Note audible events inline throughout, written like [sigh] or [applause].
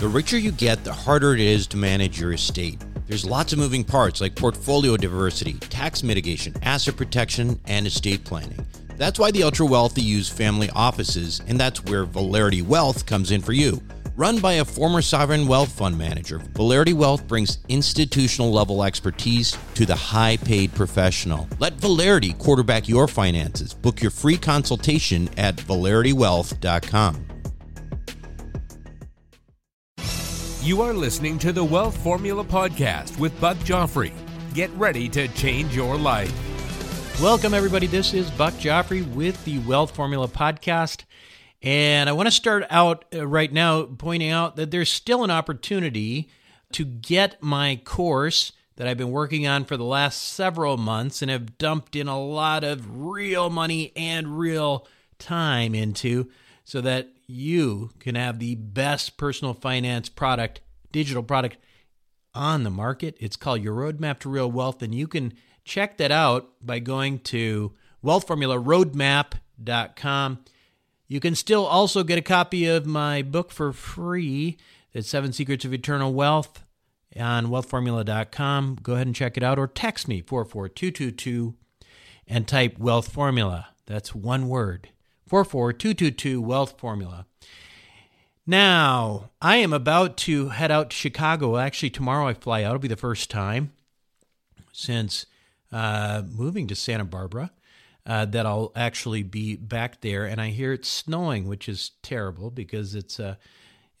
The richer you get, the harder it is to manage your estate. There's lots of moving parts like portfolio diversity, tax mitigation, asset protection, and estate planning. That's why the ultra wealthy use family offices, and that's where Valerity Wealth comes in for you. Run by a former sovereign wealth fund manager, Valerity Wealth brings institutional level expertise to the high paid professional. Let Valerity quarterback your finances. Book your free consultation at valeritywealth.com. You are listening to the Wealth Formula Podcast with Buck Joffrey. Get ready to change your life. Welcome, everybody. This is Buck Joffrey with the Wealth Formula Podcast. And I want to start out uh, right now pointing out that there's still an opportunity to get my course that I've been working on for the last several months and have dumped in a lot of real money and real time into so that you can have the best personal finance product, digital product on the market. It's called Your Roadmap to Real Wealth, and you can check that out by going to wealthformularoadmap.com. You can still also get a copy of my book for free. It's Seven Secrets of Eternal Wealth on wealthformula.com. Go ahead and check it out or text me 44222 and type wealth formula. That's one word 44222 wealth formula. Now, I am about to head out to Chicago. Actually, tomorrow I fly out. It'll be the first time since uh, moving to Santa Barbara uh, that I'll actually be back there. And I hear it's snowing, which is terrible because it's uh,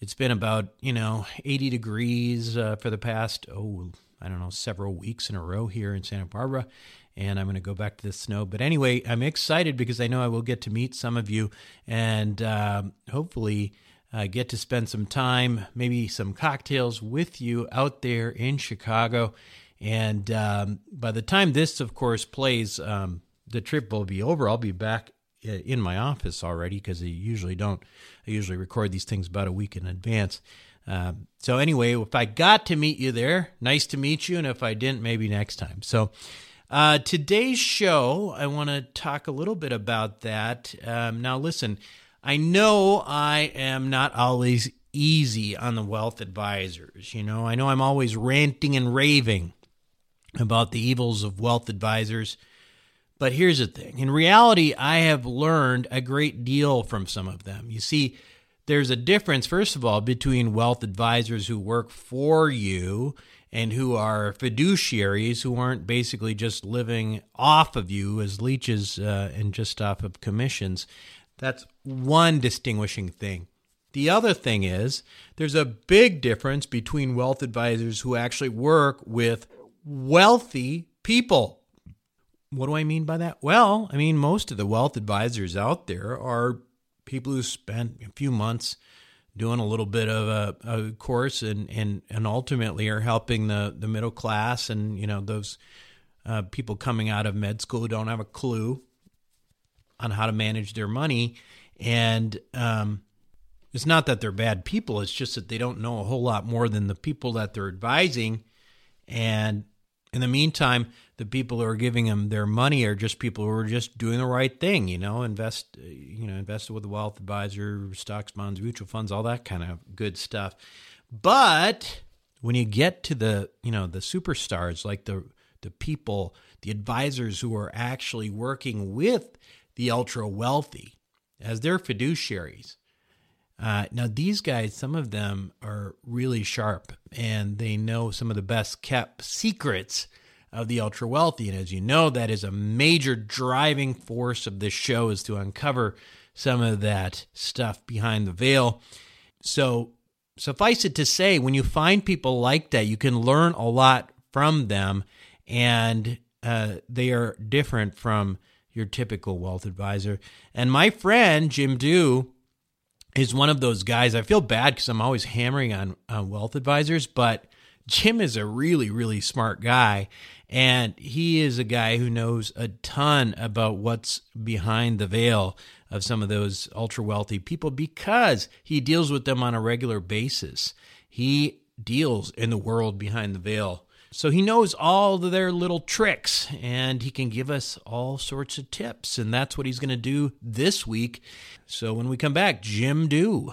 it's been about you know 80 degrees uh, for the past oh I don't know several weeks in a row here in Santa Barbara. And I'm going to go back to the snow. But anyway, I'm excited because I know I will get to meet some of you and um, hopefully uh, get to spend some time, maybe some cocktails with you out there in Chicago. And um, by the time this, of course, plays, um, the trip will be over. I'll be back uh, in my office already because I usually don't. I usually record these things about a week in advance. Um, so anyway, if I got to meet you there, nice to meet you, and if I didn't, maybe next time. So uh, today's show, I want to talk a little bit about that. Um, now, listen, I know I am not always easy on the wealth advisors. You know, I know I'm always ranting and raving about the evils of wealth advisors. But here's the thing in reality, I have learned a great deal from some of them. You see, there's a difference, first of all, between wealth advisors who work for you and who are fiduciaries who aren't basically just living off of you as leeches uh, and just off of commissions. That's one distinguishing thing. The other thing is there's a big difference between wealth advisors who actually work with wealthy people. What do I mean by that? Well, I mean, most of the wealth advisors out there are people who spent a few months doing a little bit of a, a course and, and, and ultimately are helping the, the middle class and, you know, those uh, people coming out of med school who don't have a clue on how to manage their money. And um, it's not that they're bad people, it's just that they don't know a whole lot more than the people that they're advising. And in the meantime, the people who are giving them their money are just people who are just doing the right thing, you know, invest, you know, invested with a wealth advisor, stocks, bonds, mutual funds, all that kind of good stuff. But when you get to the, you know, the superstars, like the the people, the advisors who are actually working with the ultra wealthy as their fiduciaries. Uh, now, these guys, some of them are really sharp and they know some of the best kept secrets of the ultra wealthy. And as you know, that is a major driving force of this show is to uncover some of that stuff behind the veil. So, suffice it to say, when you find people like that, you can learn a lot from them, and uh, they are different from your typical wealth advisor. And my friend Jim Dew is one of those guys. I feel bad because I'm always hammering on, on wealth advisors, but Jim is a really, really smart guy. And he is a guy who knows a ton about what's behind the veil of some of those ultra wealthy people because he deals with them on a regular basis. He deals in the world behind the veil. So he knows all their little tricks and he can give us all sorts of tips. And that's what he's going to do this week. So when we come back, Jim Dew.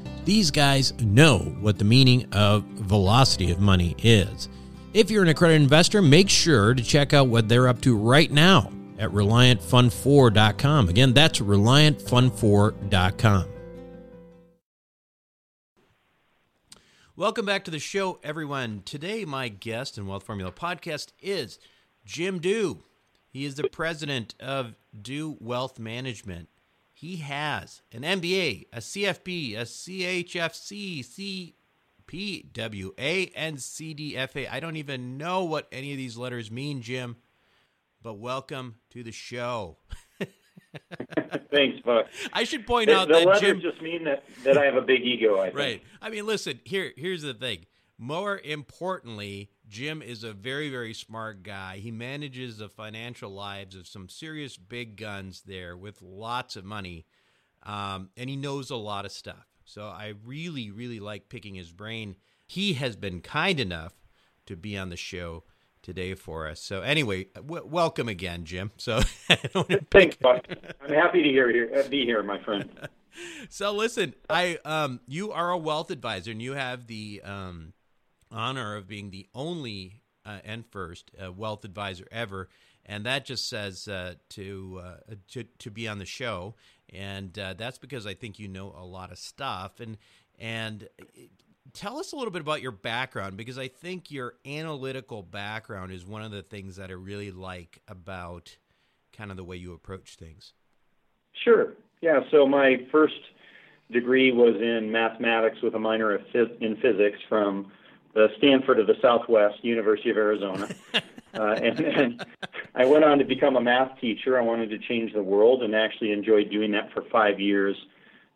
these guys know what the meaning of velocity of money is. If you're an accredited investor, make sure to check out what they're up to right now at ReliantFund4.com. Again, that's ReliantFund4.com. Welcome back to the show, everyone. Today, my guest in Wealth Formula Podcast is Jim Dew. He is the president of Dew Wealth Management. He has an MBA, a CFP, a CHFC, CPWA, and CDFA. I don't even know what any of these letters mean, Jim, but welcome to the show. [laughs] Thanks, Buck. [laughs] I should point the, out the that letters Jim. just mean that, that I have a big ego. I think. Right. I mean, listen. Here, here's the thing. More importantly, Jim is a very, very smart guy. He manages the financial lives of some serious big guns there with lots of money, um, and he knows a lot of stuff. So I really, really like picking his brain. He has been kind enough to be on the show today for us. So anyway, w- welcome again, Jim. So [laughs] thanks, Buck. I'm happy to hear, hear be here, my friend. [laughs] so listen, I um, you are a wealth advisor, and you have the um, honor of being the only uh, and first uh, wealth advisor ever, and that just says uh, to, uh, to to be on the show, and uh, that's because I think you know a lot of stuff, and and tell us a little bit about your background because I think your analytical background is one of the things that I really like about kind of the way you approach things. Sure. Yeah. So my first degree was in mathematics with a minor in physics from the Stanford of the Southwest, University of Arizona. [laughs] uh, and then I went on to become a math teacher. I wanted to change the world and actually enjoyed doing that for five years.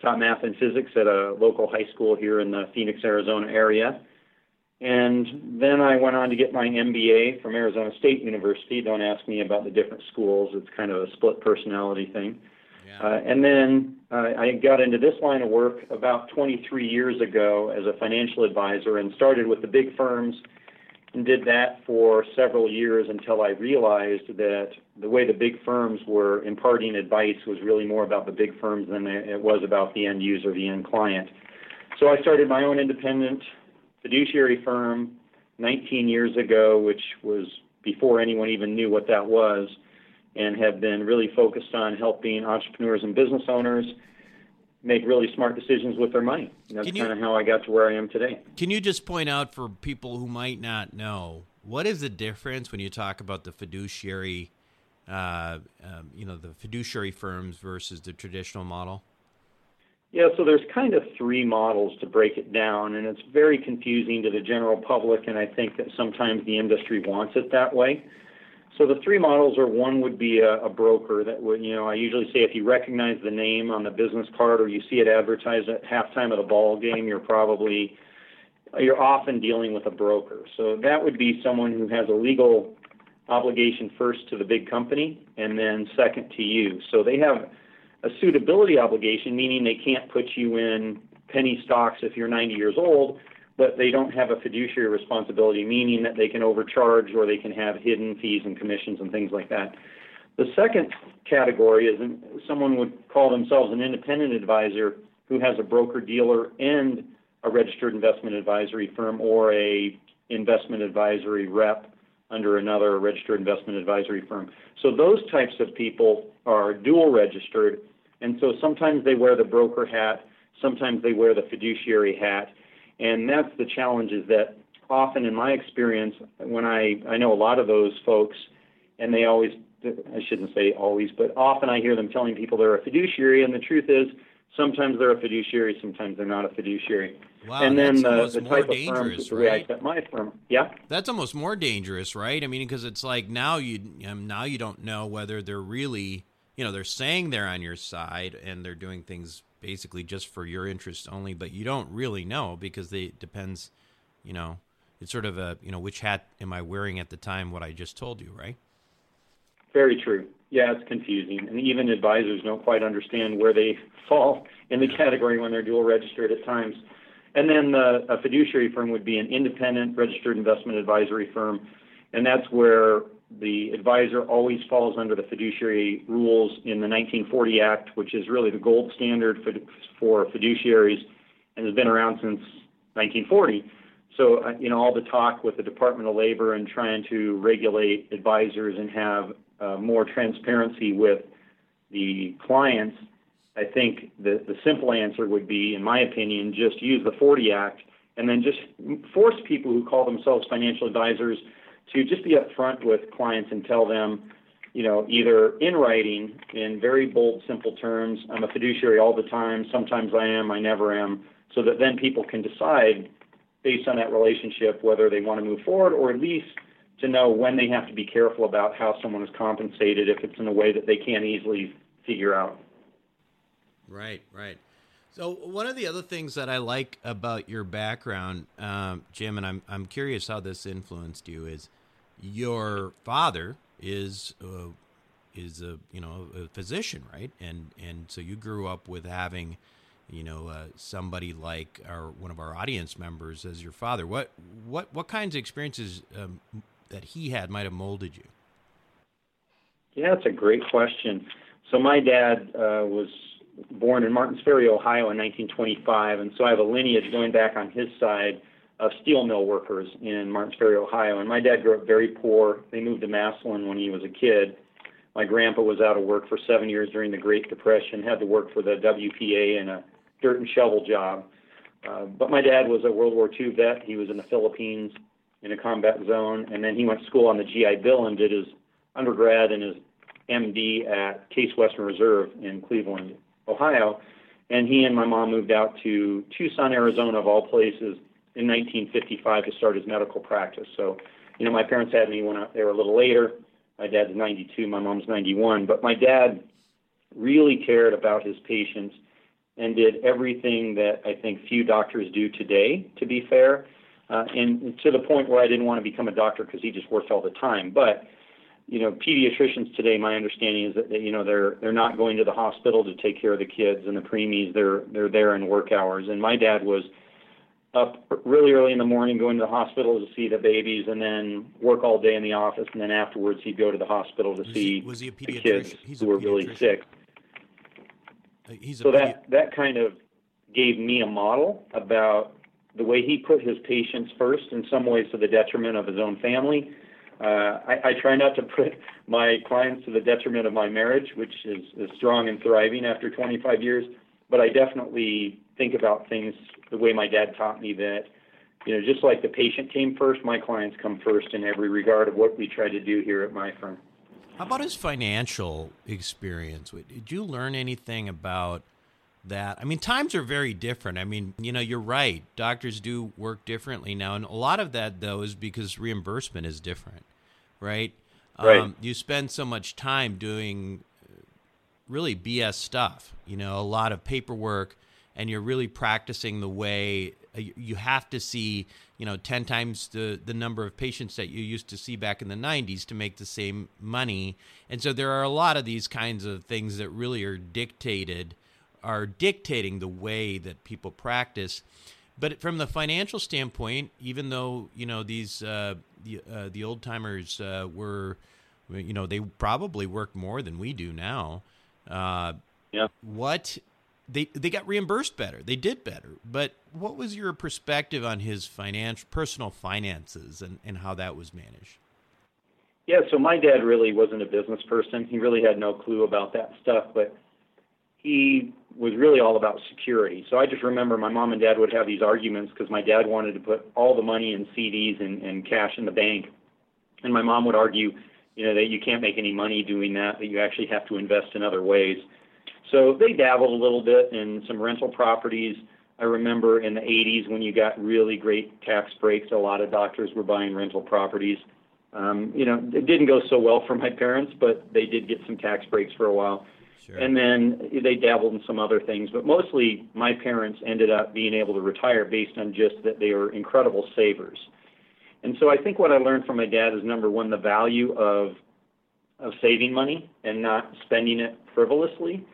Taught math and physics at a local high school here in the Phoenix, Arizona area. And then I went on to get my MBA from Arizona State University. Don't ask me about the different schools, it's kind of a split personality thing. Uh, and then uh, I got into this line of work about 23 years ago as a financial advisor and started with the big firms and did that for several years until I realized that the way the big firms were imparting advice was really more about the big firms than it was about the end user, the end client. So I started my own independent fiduciary firm 19 years ago, which was before anyone even knew what that was and have been really focused on helping entrepreneurs and business owners make really smart decisions with their money. And that's kind of how I got to where I am today. Can you just point out for people who might not know what is the difference when you talk about the fiduciary, uh, um, you know, the fiduciary firms versus the traditional model? Yeah, so there's kind of three models to break it down, and it's very confusing to the general public, and I think that sometimes the industry wants it that way. So the three models are one would be a, a, broker that would, you know, I usually say if you recognize the name on the business card or you see it advertised at halftime of the ball game, you're probably, you're often dealing with a broker. So that would be someone who has a legal obligation first to the big company and then second to you. So they have a suitability obligation, meaning they can't put you in penny stocks if you're 90 years old, but they don't have a fiduciary responsibility, meaning that they can overcharge or they can have hidden fees and commissions and things like that. The second category is someone would call themselves an independent advisor who has a broker dealer and a registered investment advisory firm or a investment advisory rep under another registered investment advisory firm. So those types of people are dual registered and so sometimes they wear the broker hat, sometimes they wear the fiduciary hat, and that's the challenge is that often in my experience when I I know a lot of those folks and they always I shouldn't say always, but often I hear them telling people they're a fiduciary, and the truth is sometimes they're a fiduciary, sometimes they're not a fiduciary. Wow, and then the, the type of firms, the way I set my firm, yeah, that's almost more dangerous, right? I mean, because it's like now you um, now you don't know whether they're really, you know, they're saying they're on your side and they're doing things basically just for your interest only, but you don't really know because they depends, you know, it's sort of a you know which hat am I wearing at the time? What I just told you, right? Very true. Yeah, it's confusing, and even advisors don't quite understand where they [laughs] fall in the category when they're dual registered at times. And then the, a fiduciary firm would be an independent registered investment advisory firm, and that's where the advisor always falls under the fiduciary rules in the 1940 Act, which is really the gold standard for, for fiduciaries and has been around since 1940. So, uh, you know, all the talk with the Department of Labor and trying to regulate advisors and have uh, more transparency with the clients, I think the, the simple answer would be, in my opinion, just use the 40 Act and then just force people who call themselves financial advisors to just be upfront with clients and tell them, you know, either in writing in very bold, simple terms, I'm a fiduciary all the time, sometimes I am, I never am, so that then people can decide based on that relationship whether they want to move forward or at least to know when they have to be careful about how someone is compensated if it's in a way that they can't easily figure out. Right, right. So one of the other things that I like about your background, um, Jim, and I'm I'm curious how this influenced you is your father is uh, is a you know a physician, right? And and so you grew up with having you know uh, somebody like our one of our audience members as your father. What what what kinds of experiences um, that he had might have molded you? Yeah, that's a great question. So my dad uh, was born in Martins Ferry, Ohio, in 1925, and so I have a lineage going back on his side of steel mill workers in Martins Ferry, Ohio. And my dad grew up very poor. They moved to Massillon when he was a kid. My grandpa was out of work for seven years during the Great Depression, had to work for the WPA in a dirt and shovel job. Uh, but my dad was a World War II vet. He was in the Philippines in a combat zone, and then he went to school on the GI Bill and did his undergrad and his MD at Case Western Reserve in Cleveland, Ohio. And he and my mom moved out to Tucson, Arizona, of all places, in 1955 to start his medical practice. So, you know, my parents had me when I, they were a little later. My dad's 92, my mom's 91, but my dad really cared about his patients and did everything that I think few doctors do today, to be fair uh, and to the point where I didn't want to become a doctor because he just worked all the time. But you know, pediatricians today, my understanding is that they, you know they're they're not going to the hospital to take care of the kids and the preemies. They're they're there in work hours. And my dad was up really early in the morning, going to the hospital to see the babies, and then work all day in the office. And then afterwards, he'd go to the hospital to was see he, was he the kids He's who were really sick. Uh, he's so a that that kind of gave me a model about the way he put his patients first, in some ways to the detriment of his own family. Uh, I, I try not to put my clients to the detriment of my marriage, which is, is strong and thriving after 25 years. But I definitely think about things the way my dad taught me that, you know, just like the patient came first, my clients come first in every regard of what we try to do here at my firm. How about his financial experience? Did you learn anything about that. I mean, times are very different. I mean, you know, you're right. Doctors do work differently now. And a lot of that, though, is because reimbursement is different, right? Right. Um, you spend so much time doing really BS stuff, you know, a lot of paperwork, and you're really practicing the way uh, you have to see, you know, 10 times the, the number of patients that you used to see back in the 90s to make the same money. And so there are a lot of these kinds of things that really are dictated are dictating the way that people practice. But from the financial standpoint, even though you know these uh, the uh, the old timers uh, were, you know, they probably worked more than we do now. Uh, yeah. What they they got reimbursed better. They did better. But what was your perspective on his financial personal finances and, and how that was managed? Yeah, so my dad really wasn't a business person. He really had no clue about that stuff, but he was really all about security. So I just remember my mom and dad would have these arguments because my dad wanted to put all the money in CDs and, and cash in the bank. And my mom would argue, you know, that you can't make any money doing that, that you actually have to invest in other ways. So they dabbled a little bit in some rental properties. I remember in the 80s when you got really great tax breaks, a lot of doctors were buying rental properties. Um, you know, it didn't go so well for my parents, but they did get some tax breaks for a while. Sure. And then they dabbled in some other things, but mostly my parents ended up being able to retire based on just that they were incredible savers. And so I think what I learned from my dad is number one, the value of of saving money and not spending it frivolously.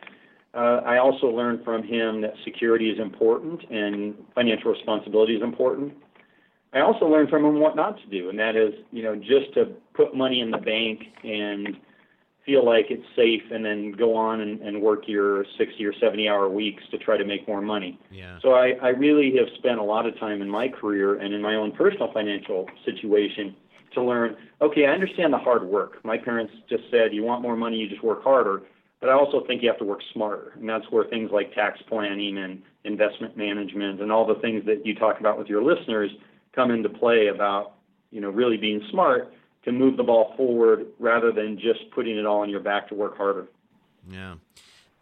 Uh, I also learned from him that security is important and financial responsibility is important. I also learned from him what not to do, and that is, you know, just to put money in the bank and feel like it's safe and then go on and, and work your 60 or 70 hour weeks to try to make more money. Yeah. So I, I really have spent a lot of time in my career and in my own personal financial situation to learn, okay, I understand the hard work. My parents just said, you want more money, you just work harder. But I also think you have to work smarter. And that's where things like tax planning and investment management and all the things that you talk about with your listeners come into play about, you know, really being smart to move the ball forward rather than just putting it all on your back to work harder. Yeah.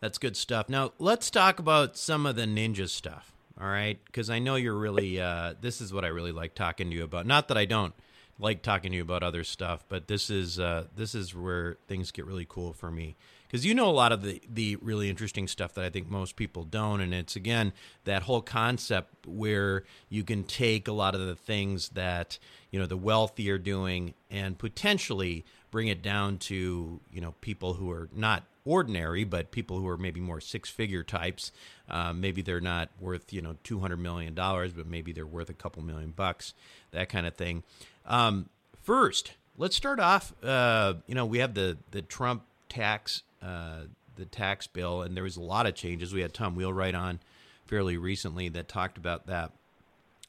That's good stuff. Now, let's talk about some of the ninja stuff. All right, because I know you're really. Uh, this is what I really like talking to you about. Not that I don't like talking to you about other stuff, but this is uh, this is where things get really cool for me because you know a lot of the the really interesting stuff that I think most people don't, and it's again that whole concept where you can take a lot of the things that you know the wealthy are doing and potentially bring it down to you know people who are not ordinary, but people who are maybe more six figure types. Uh, maybe they're not worth you know two hundred million dollars, but maybe they're worth a couple million bucks, that kind of thing. Um, first, let's start off. Uh, you know, we have the the Trump tax uh, the tax bill, and there was a lot of changes. We had Tom Wheelwright on fairly recently that talked about that.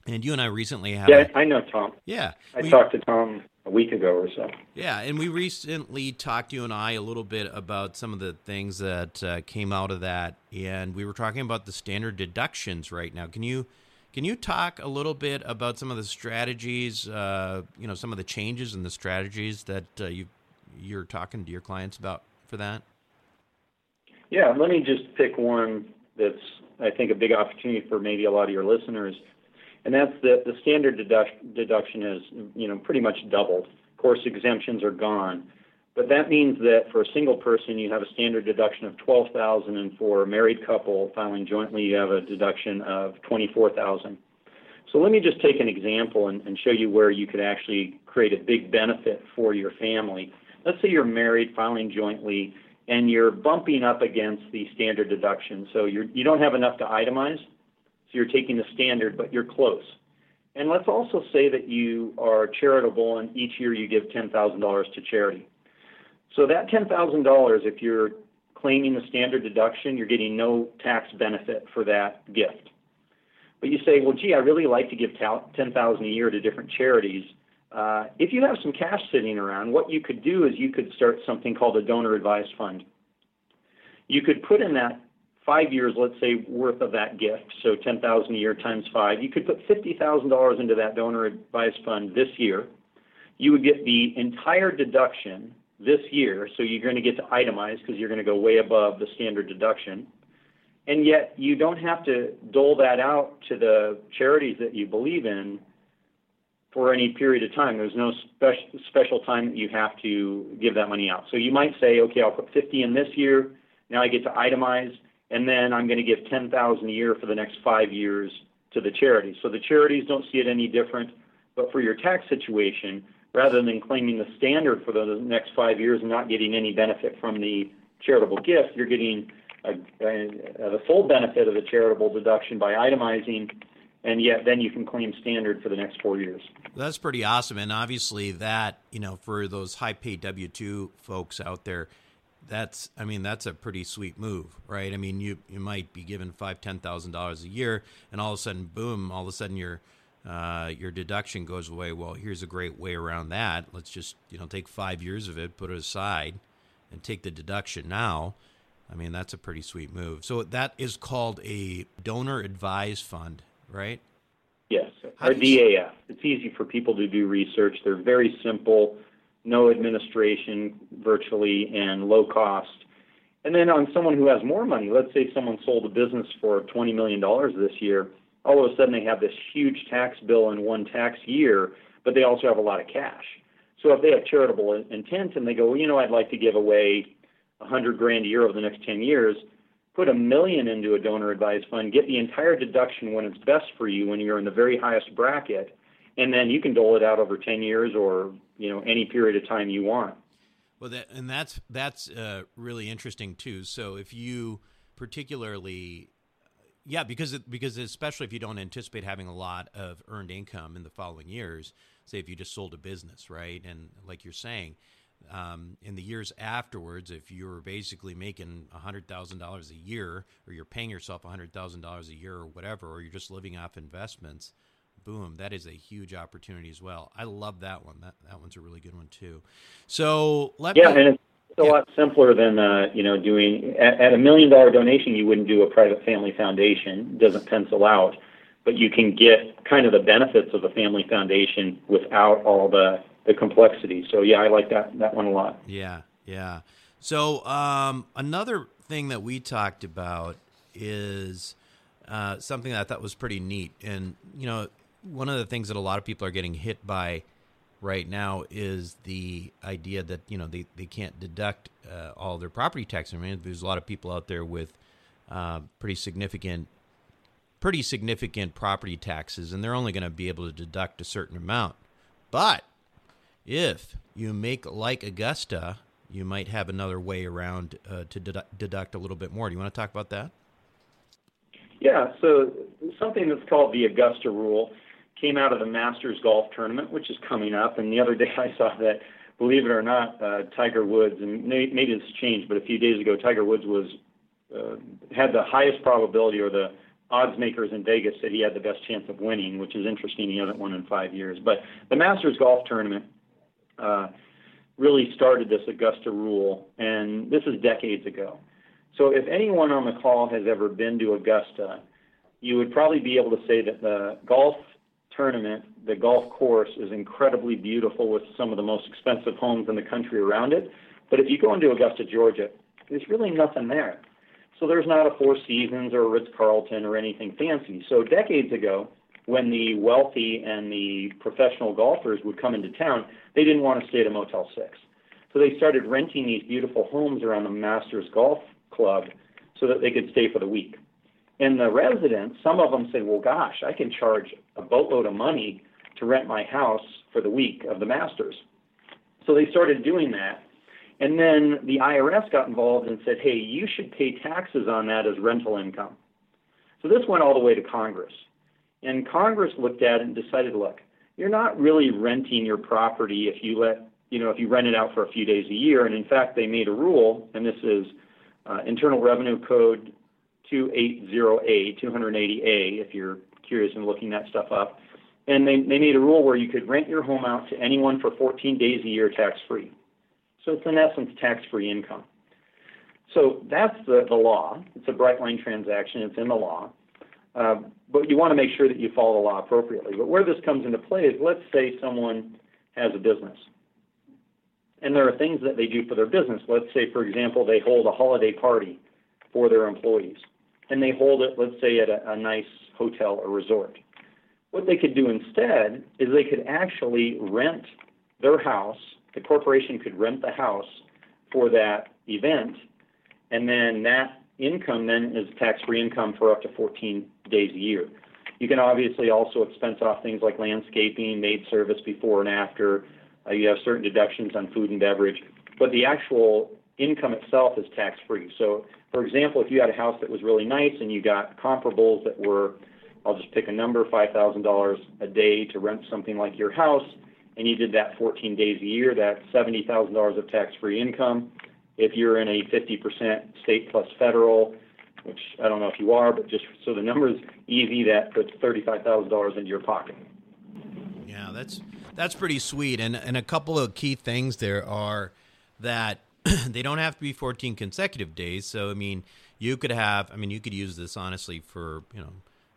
And you and I recently had. Yeah, a, I know Tom. Yeah, I we, talked to Tom a week ago or so. Yeah, and we recently talked you and I a little bit about some of the things that uh, came out of that, and we were talking about the standard deductions right now. Can you can you talk a little bit about some of the strategies, uh, you know, some of the changes in the strategies that uh, you you're talking to your clients about for that? Yeah, let me just pick one that's, I think, a big opportunity for maybe a lot of your listeners, and that's that the standard deduction is, you know, pretty much doubled. Of course, exemptions are gone, but that means that for a single person, you have a standard deduction of 12000 and for a married couple filing jointly, you have a deduction of 24000 So let me just take an example and, and show you where you could actually create a big benefit for your family. Let's say you're married, filing jointly, and you're bumping up against the standard deduction. So you're, you don't have enough to itemize, so you're taking the standard, but you're close. And let's also say that you are charitable and each year you give $10,000 to charity. So that $10,000, if you're claiming the standard deduction, you're getting no tax benefit for that gift. But you say, well, gee, I really like to give $10,000 a year to different charities. Uh, if you have some cash sitting around, what you could do is you could start something called a donor advised fund. You could put in that five years, let's say, worth of that gift, so 10000 a year times five. You could put $50,000 into that donor advised fund this year. You would get the entire deduction this year, so you're going to get to itemize because you're going to go way above the standard deduction. And yet, you don't have to dole that out to the charities that you believe in for any period of time. There's no special special time that you have to give that money out. So you might say, okay, I'll put 50 in this year. Now I get to itemize, and then I'm going to give 10,000 a year for the next five years to the charity. So the charities don't see it any different. But for your tax situation, rather than claiming the standard for the next five years and not getting any benefit from the charitable gift, you're getting a, a, the full benefit of the charitable deduction by itemizing and yet then you can claim standard for the next four years. That's pretty awesome, and obviously that you know for those high paid W two folks out there, that's I mean that's a pretty sweet move, right? I mean you you might be given five ten thousand dollars a year, and all of a sudden, boom! All of a sudden your uh, your deduction goes away. Well, here's a great way around that. Let's just you know take five years of it, put it aside, and take the deduction now. I mean that's a pretty sweet move. So that is called a donor advised fund, right? Yes, our DAF. It's easy for people to do research. They're very simple no administration virtually, and low cost. And then on someone who has more money, let's say someone sold a business for $20 million this year, all of a sudden they have this huge tax bill in one tax year, but they also have a lot of cash. So if they have charitable intent and they go, well, you know, I'd like to give away a hundred grand a year over the next 10 years, put a million into a donor advised fund, get the entire deduction when it's best for you when you're in the very highest bracket, and then you can dole it out over 10 years or you know any period of time you want. Well that, and that's that's uh, really interesting too. So if you particularly yeah because because especially if you don't anticipate having a lot of earned income in the following years say if you just sold a business right? And like you're saying um, in the years afterwards, if you're basically making $100,000 a year, or you're paying yourself $100,000 a year, or whatever, or you're just living off investments, boom, that is a huge opportunity as well. I love that one. That that one's a really good one too. So let yeah, me, and it's a yeah. lot simpler than uh, you know doing at, at a million dollar donation. You wouldn't do a private family foundation; it doesn't pencil out. But you can get kind of the benefits of a family foundation without all the the complexity. So yeah, I like that that one a lot. Yeah, yeah. So um, another thing that we talked about is uh, something that I thought was pretty neat, and you know, one of the things that a lot of people are getting hit by right now is the idea that you know they, they can't deduct uh, all their property tax. I mean, there's a lot of people out there with uh, pretty significant pretty significant property taxes, and they're only going to be able to deduct a certain amount. But if you make like Augusta, you might have another way around uh, to deduct, deduct a little bit more. Do you want to talk about that? Yeah, so something that's called the Augusta rule came out of the Masters Golf Tournament, which is coming up. And the other day I saw that, believe it or not, uh, Tiger Woods, and maybe it's changed, but a few days ago, Tiger Woods was uh, had the highest probability, or the odds makers in Vegas said he had the best chance of winning, which is interesting. He hasn't won in five years. But the Masters Golf Tournament really started this Augusta rule, and this is decades ago. So if anyone on the call has ever been to Augusta, you would probably be able to say that the golf tournament, the golf course is incredibly beautiful with some of the most expensive homes in the country around it. But if you go into Augusta, Georgia, there's really nothing there. So there's not a Four Seasons or a Ritz Carlton or anything fancy. So decades ago, when the wealthy and the professional golfers would come into town, they didn't want to stay at a Motel 6. So they started renting these beautiful homes around the Masters Golf Club so that they could stay for the week. And the residents, some of them said, well, gosh, I can charge a boatload of money to rent my house for the week of the Masters. So they started doing that. And then the IRS got involved and said, hey, you should pay taxes on that as rental income. So this went all the way to Congress. And Congress looked at it and decided, look, you're not really renting your property if you let, you know, if you rent it out for a few days a year. And in fact, they made a rule, and this is uh, Internal Revenue Code 280A, 280A, if you're curious in looking that stuff up. And they, they made a rule where you could rent your home out to anyone for 14 days a year tax free. So it's in essence tax free income. So that's the, the law. It's a bright line transaction, it's in the law. Uh, but you want to make sure that you follow the law appropriately. But where this comes into play is let's say someone has a business and there are things that they do for their business. Let's say, for example, they hold a holiday party for their employees and they hold it, let's say, at a, a nice hotel or resort. What they could do instead is they could actually rent their house, the corporation could rent the house for that event, and then that income then is tax-free income for up to 14 days a year. You can obviously also expense off things like landscaping, maid service before and after. Uh, you have certain deductions on food and beverage, but the actual income itself is tax-free. So for example, if you had a house that was really nice and you got comparables that were, I'll just pick a number, $5,000 a day to rent something like your house, and you did that 14 days a year, that's $70,000 of tax-free income. If you're in a 50% state plus federal, which I don't know if you are, but just so the number is easy, that puts $35,000 into your pocket. Yeah, that's that's pretty sweet. And and a couple of key things there are that [clears throat] they don't have to be 14 consecutive days. So I mean, you could have I mean, you could use this honestly for, you know,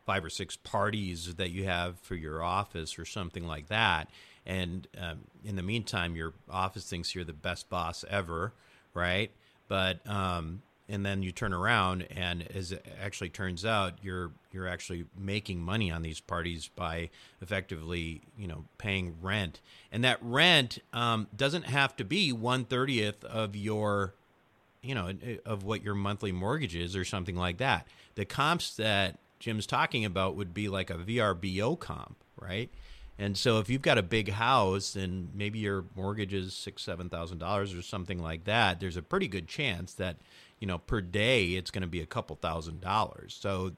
five or six parties that you have for your office or something like that. And um, in the meantime, your office thinks you're the best boss ever, right? But um, and then you turn around and as it actually turns out you're you're actually making money on these parties by effectively you know paying rent. And that rent um, doesn't have to be one thirtieth of your you know of what your monthly mortgage is or something like that. The comps that jim's talking about would be like a vrbo comp right and so if you've got a big house and maybe your mortgage is six seven thousand dollars or something like that there's a pretty good chance that you know per day it's going to be a couple thousand dollars. So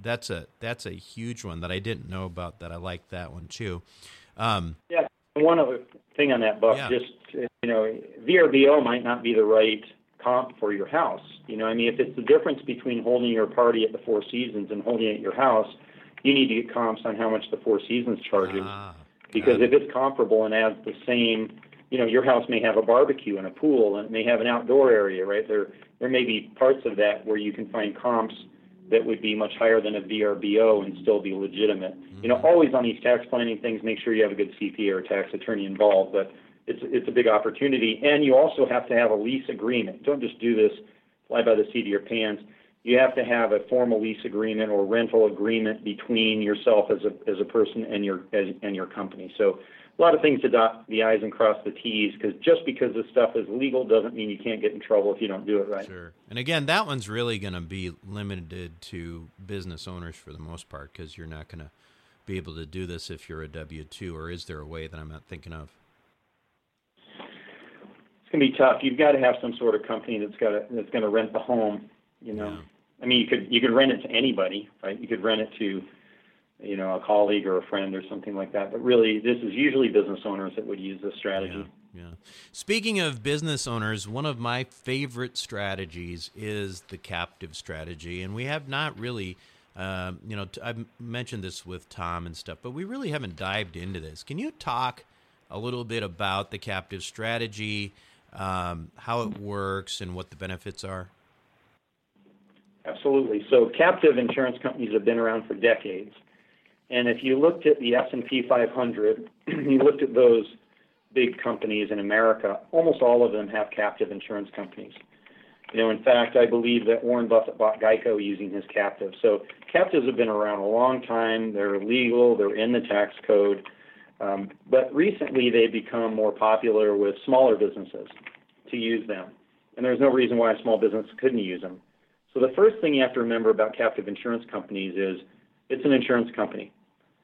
that's a that's a huge one that i didn't know about that i like that one too. Um, yeah one other thing on that buck yeah. just you know vrbo might not be the right comp for your house. You know i mean if it's the difference between holding your party at the four seasons and holding it at your house you need to get comps on how much the four seasons charges ah, because if it's comparable and adds the same you know, your house may have a barbecue and a pool and it may have an outdoor area, right? There, there may be parts of that where you can find comps that would be much higher than a VRBO and still be legitimate. Mm-hmm. You know, mm-hmm. always on these tax planning things, make sure you have a good CPA or tax attorney involved, but it's, it's a big opportunity. And you also have to have a lease agreement. Don't just do this fly by the seat of your pants. You have to have a formal lease agreement or rental agreement between yourself as a, as a person and your, as, and your company. So a lot of things to dot the I's and cross the T's because just because this stuff is legal doesn't mean you can't get in trouble if you don't do it right. Sure. And again, that one's really going to be limited to business owners for the most part because you're not going to be able to do this if you're a W 2, or is there a way that I'm not thinking of? It's going to be tough. You've got to have some sort of company that's got to, that's going to rent the home. You know, yeah. I mean, you could you could rent it to anybody, right? You could rent it to you know, a colleague or a friend or something like that. But really, this is usually business owners that would use this strategy. Yeah, yeah. Speaking of business owners, one of my favorite strategies is the captive strategy, and we have not really. Um, you know, I've mentioned this with Tom and stuff, but we really haven't dived into this. Can you talk a little bit about the captive strategy, um, how it works, and what the benefits are? Absolutely. So, captive insurance companies have been around for decades. And if you looked at the S&P 500, [clears throat] you looked at those big companies in America, almost all of them have captive insurance companies. You know, in fact, I believe that Warren Buffett bought Geico using his captive. So captives have been around a long time. They're legal. They're in the tax code. Um, but recently, they've become more popular with smaller businesses to use them. And there's no reason why a small business couldn't use them. So the first thing you have to remember about captive insurance companies is it's an insurance company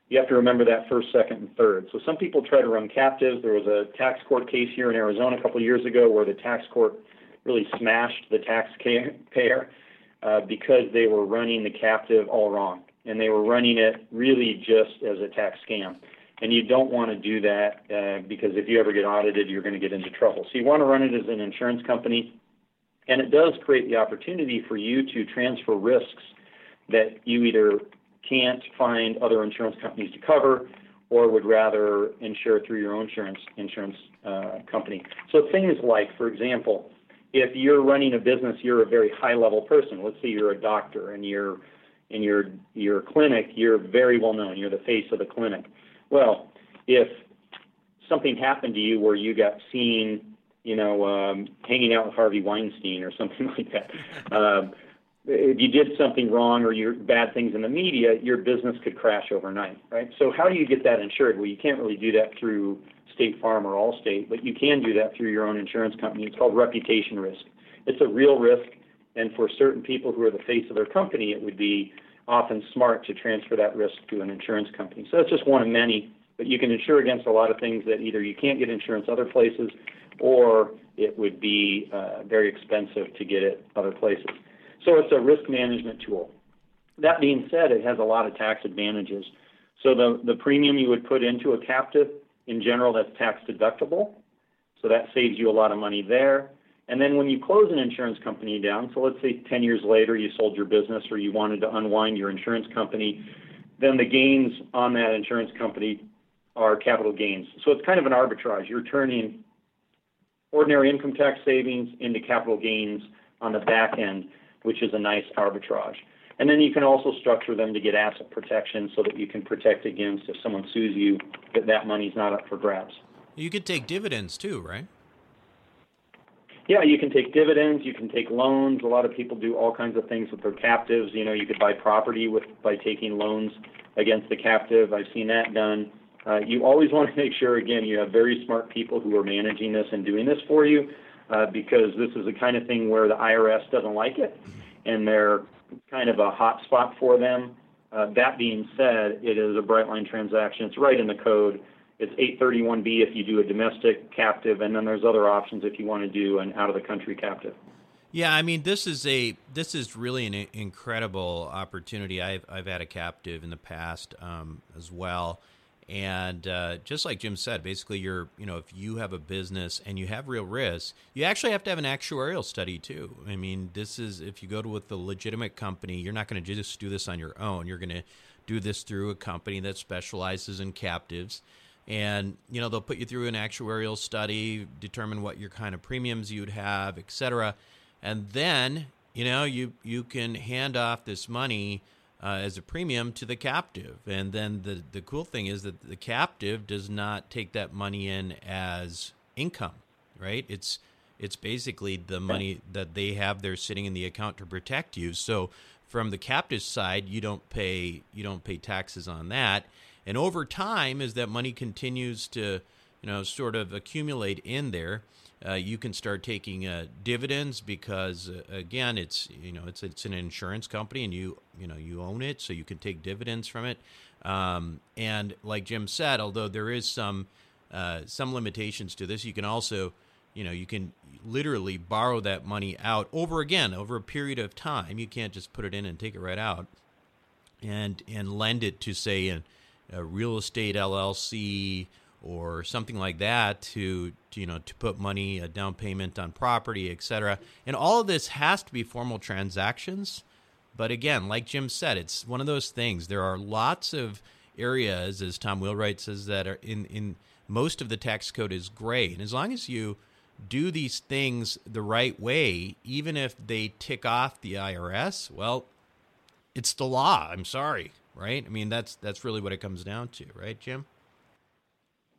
you have to remember that first, second, and third. So some people try to run captives. There was a tax court case here in Arizona a couple of years ago where the tax court really smashed the taxpayer uh, because they were running the captive all wrong. And they were running it really just as a tax scam. And you don't want to do that uh, because if you ever get audited, you're going to get into trouble. So you want to run it as an insurance company. And it does create the opportunity for you to transfer risks that you either can't find other insurance companies to cover or would rather insure through your own insurance insurance uh, company. So things like, for example, if you're running a business, you're a very high level person. Let's say you're a doctor and you're in your your clinic, you're very well known. You're the face of the clinic. Well, if something happened to you where you got seen, you know, um, hanging out with Harvey Weinstein or [laughs] something like that. Uh, if you did something wrong or your bad things in the media, your business could crash overnight, right? So how do you get that insured? Well, you can't really do that through State Farm or Allstate, but you can do that through your own insurance company. It's called reputation risk. It's a real risk, and for certain people who are the face of their company, it would be often smart to transfer that risk to an insurance company. So that's just one of many, but you can insure against a lot of things that either you can't get insurance other places or it would be uh, very expensive to get it other places. So it's a risk management tool. That being said, it has a lot of tax advantages. So the, the premium you would put into a captive, in general, that's tax deductible. So that saves you a lot of money there. And then when you close an insurance company down, so let's say 10 years later you sold your business or you wanted to unwind your insurance company, then the gains on that insurance company are capital gains. So it's kind of an arbitrage. You're turning ordinary income tax savings into capital gains on the back end, which is a nice arbitrage. And then you can also structure them to get asset protection so that you can protect against if someone sues you that that money's not up for grabs. You could take dividends too, right? Yeah, you can take dividends, you can take loans. A lot of people do all kinds of things with their captives. You know, you could buy property with by taking loans against the captive. I've seen that done. Uh, you always [laughs] want to make sure, again, you have very smart people who are managing this and doing this for you, uh, because this is the kind of thing where the IRS doesn't like it, and they're kind of a hot spot for them. Uh, that being said, it is a bright line transaction. It's right in the code. It's 831B if you do a domestic captive, and then there's other options if you want to do an out of the country captive. Yeah, I mean this is a this is really an incredible opportunity. I've I've had a captive in the past um, as well, and uh, just like Jim said, basically, you're you know if you have a business and you have real risk, you actually have to have an actuarial study too. I mean, this is if you go to with a legitimate company, you're not going to just do this on your own. You're going to do this through a company that specializes in captives and you know they'll put you through an actuarial study determine what your kind of premiums you'd have et cetera and then you know you you can hand off this money uh, as a premium to the captive. And then the the cool thing is that the captive does not take that money in as income right? It's it's basically the money that they have there sitting in the account to protect you. So from the captive side you don't pay you don't pay taxes on that. And over time, as that money continues to, you know, sort of accumulate in there, uh, you can start taking uh, dividends because, uh, again, it's you know it's it's an insurance company and you you know you own it, so you can take dividends from it. Um, and like Jim said, although there is some uh, some limitations to this, you can also you know you can literally borrow that money out over again over a period of time. You can't just put it in and take it right out, and and lend it to say a real estate LLC or something like that to, to, you know to put money a down payment on property etc and all of this has to be formal transactions. But again like jim said it's one of those things. There are lots of areas as tom wheelwright says that are in in most of the tax code is gray. And as long as you do these things the right way even if they tick off the irs well it's the law. I'm sorry right? I mean, that's that's really what it comes down to, right, Jim?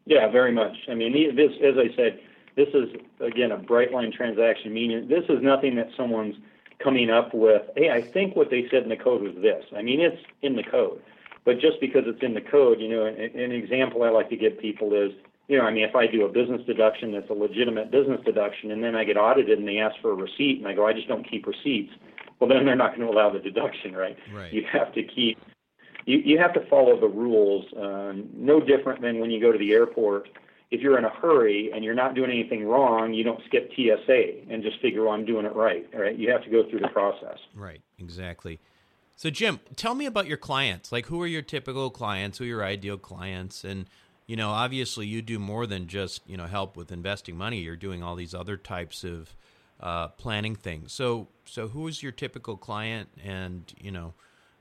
Yeah, very much. I mean, this, as I said, this is again a bright line transaction. Meaning, this is nothing that someone's coming up with. Hey, I think what they said in the code was this. I mean, it's in the code, but just because it's in the code, you know, an, an example I like to give people is, you know, I mean, if I do a business deduction that's a legitimate business deduction, and then I get audited and they ask for a receipt, and I go, I just don't keep receipts. Well, then they're not going to allow the deduction, right? Right. You have to keep you, you have to follow the rules. Um, no different than when you go to the airport. If you're in a hurry and you're not doing anything wrong, you don't skip TSA and just figure, well, I'm doing it right. Right? You have to go through the process. Right. Exactly. So, Jim, tell me about your clients. Like, who are your typical clients? Who are your ideal clients? And you know, obviously, you do more than just you know help with investing money. You're doing all these other types of uh, planning things. So, so who is your typical client? And you know,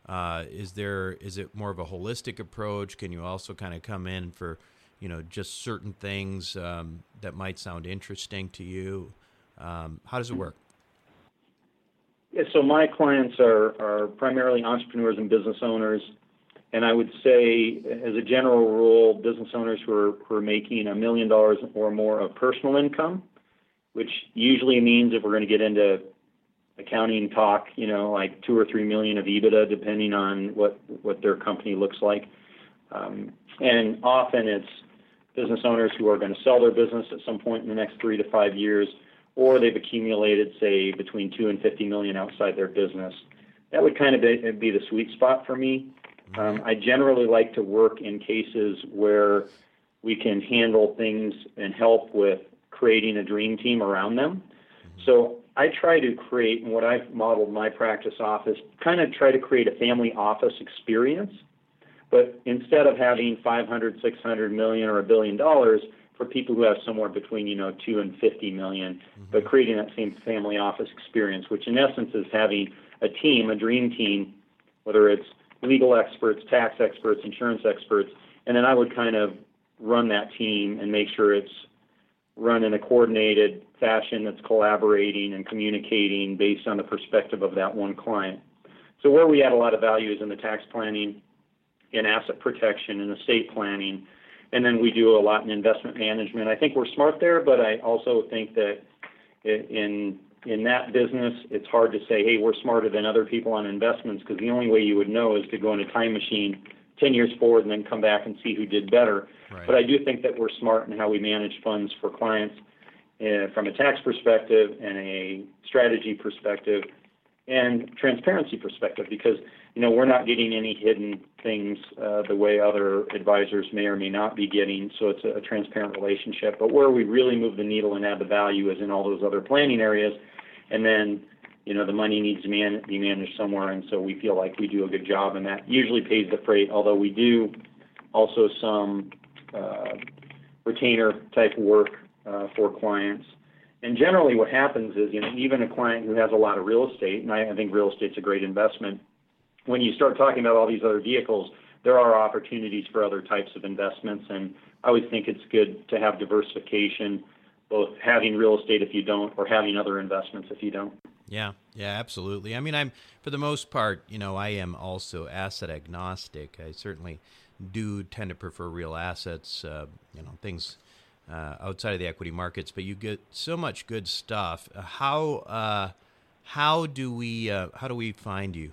uh, is there is it more of a holistic approach? Can you also kind of come in for you know just certain things um, that might sound interesting to you? Um, how does it work? Yeah, so my clients are are primarily entrepreneurs and business owners, and I would say, as a general rule, business owners who are who are making a million dollars or more of personal income, which usually means if we're going to get into accounting talk, you know, like two or three million of EBITDA, depending on what what their company looks like. Um, and often it's business owners who are going to sell their business at some point in the next three to five years, or they've accumulated, say, between two and 50 million outside their business. That would kind of be, be the sweet spot for me. Um, I generally like to work in cases where we can handle things and help with creating a dream team around them. So I try to create, and what I've modeled my practice office, kind of try to create a family office experience. But instead of having 500, 600 million, or a billion dollars for people who have somewhere between you know two and 50 million, mm-hmm. but creating that same family office experience, which in essence is having a team, a dream team, whether it's legal experts, tax experts, insurance experts, and then I would kind of run that team and make sure it's run in a coordinated fashion that's collaborating and communicating based on the perspective of that one client. So where we add a lot of value is in the tax planning, in asset protection, in estate planning, and then we do a lot in investment management. I think we're smart there, but I also think that in in that business, it's hard to say, hey, we're smarter than other people on investments because the only way you would know is to go in a time machine 10 years forward and then come back and see who did better. Right. But I do think that we're smart in how we manage funds for clients uh, from a tax perspective and a strategy perspective and transparency perspective because you know we're not getting any hidden things uh, the way other advisors may or may not be getting so it's a, a transparent relationship but where we really move the needle and add the value is in all those other planning areas and then you know the money needs to man- be managed somewhere and so we feel like we do a good job and that usually pays the freight although we do also some uh, retainer type work uh, for clients and generally, what happens is, you know, even a client who has a lot of real estate, and I, I think real estate's a great investment. When you start talking about all these other vehicles, there are opportunities for other types of investments, and I always think it's good to have diversification, both having real estate if you don't, or having other investments if you don't. Yeah, yeah, absolutely. I mean, I'm for the most part, you know, I am also asset agnostic. I certainly do tend to prefer real assets, uh, you know, things uh, outside of the equity markets, but you get so much good stuff. Uh, how uh, how do we uh, how do we find you?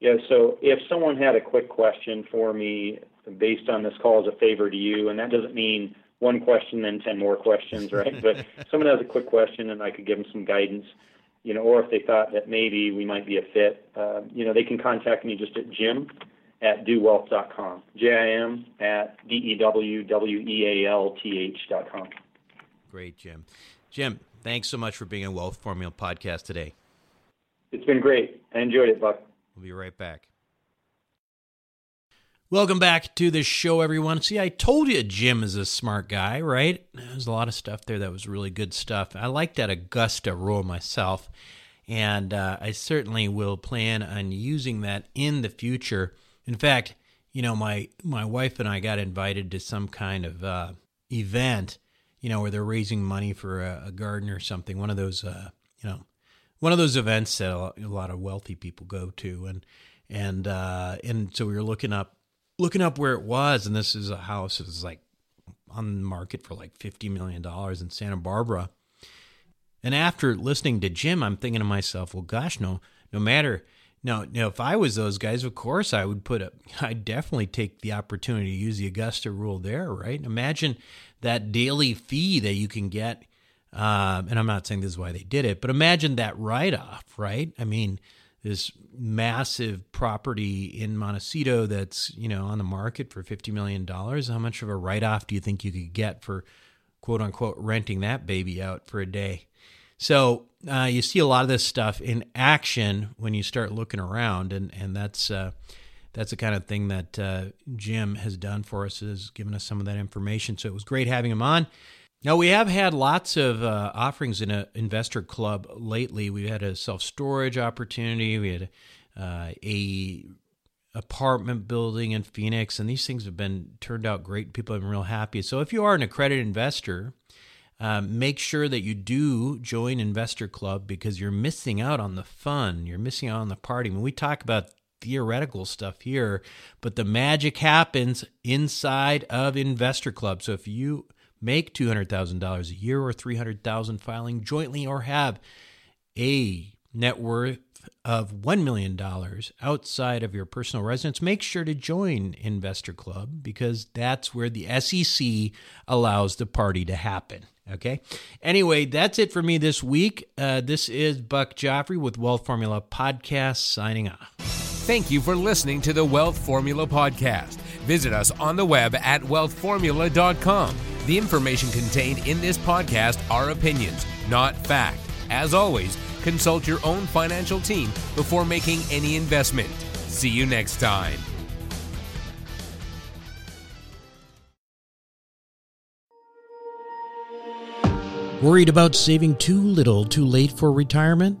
Yeah, so if someone had a quick question for me based on this call as a favor to you, and that doesn't mean one question then ten more questions, right? [laughs] but someone has a quick question and I could give them some guidance, you know, or if they thought that maybe we might be a fit, uh, you know, they can contact me just at Jim at dewwealth.com. J-I-M at D-E-W-W-E-A-L-T-H.com. Great, Jim. Jim, thanks so much for being on Wealth Formula Podcast today. It's been great. I enjoyed it, Buck. We'll be right back. Welcome back to the show, everyone. See, I told you Jim is a smart guy, right? There's a lot of stuff there that was really good stuff. I like that Augusta rule myself, and uh, I certainly will plan on using that in the future. In fact, you know, my my wife and I got invited to some kind of uh, event, you know, where they're raising money for a, a garden or something. One of those, uh, you know, one of those events that a lot of wealthy people go to, and and uh, and so we were looking up looking up where it was, and this is a house that was like on the market for like fifty million dollars in Santa Barbara. And after listening to Jim, I'm thinking to myself, well, gosh, no, no matter now, now, if I was those guys, of course I would put a. [laughs] I'd definitely take the opportunity to use the Augusta rule there, right? Imagine that daily fee that you can get, um, and I'm not saying this is why they did it, but imagine that write-off, right? I mean, this massive property in Montecito that's you know on the market for fifty million dollars. How much of a write-off do you think you could get for quote unquote renting that baby out for a day? So uh, you see a lot of this stuff in action when you start looking around, and and that's uh, that's the kind of thing that uh, Jim has done for us, is given us some of that information. So it was great having him on. Now we have had lots of uh, offerings in an investor club lately. We had a self storage opportunity. We had uh, a apartment building in Phoenix, and these things have been turned out great. People have been real happy. So if you are an accredited investor um, make sure that you do join Investor Club because you're missing out on the fun. You're missing out on the party. When we talk about theoretical stuff here, but the magic happens inside of Investor Club. So if you make $200,000 a year or 300,000 filing jointly or have a net worth of $1 million outside of your personal residence, make sure to join Investor Club because that's where the SEC allows the party to happen. Okay. Anyway, that's it for me this week. Uh, this is Buck Joffrey with Wealth Formula Podcast signing off. Thank you for listening to the Wealth Formula Podcast. Visit us on the web at wealthformula.com. The information contained in this podcast are opinions, not fact. As always, consult your own financial team before making any investment. See you next time. Worried about saving too little too late for retirement?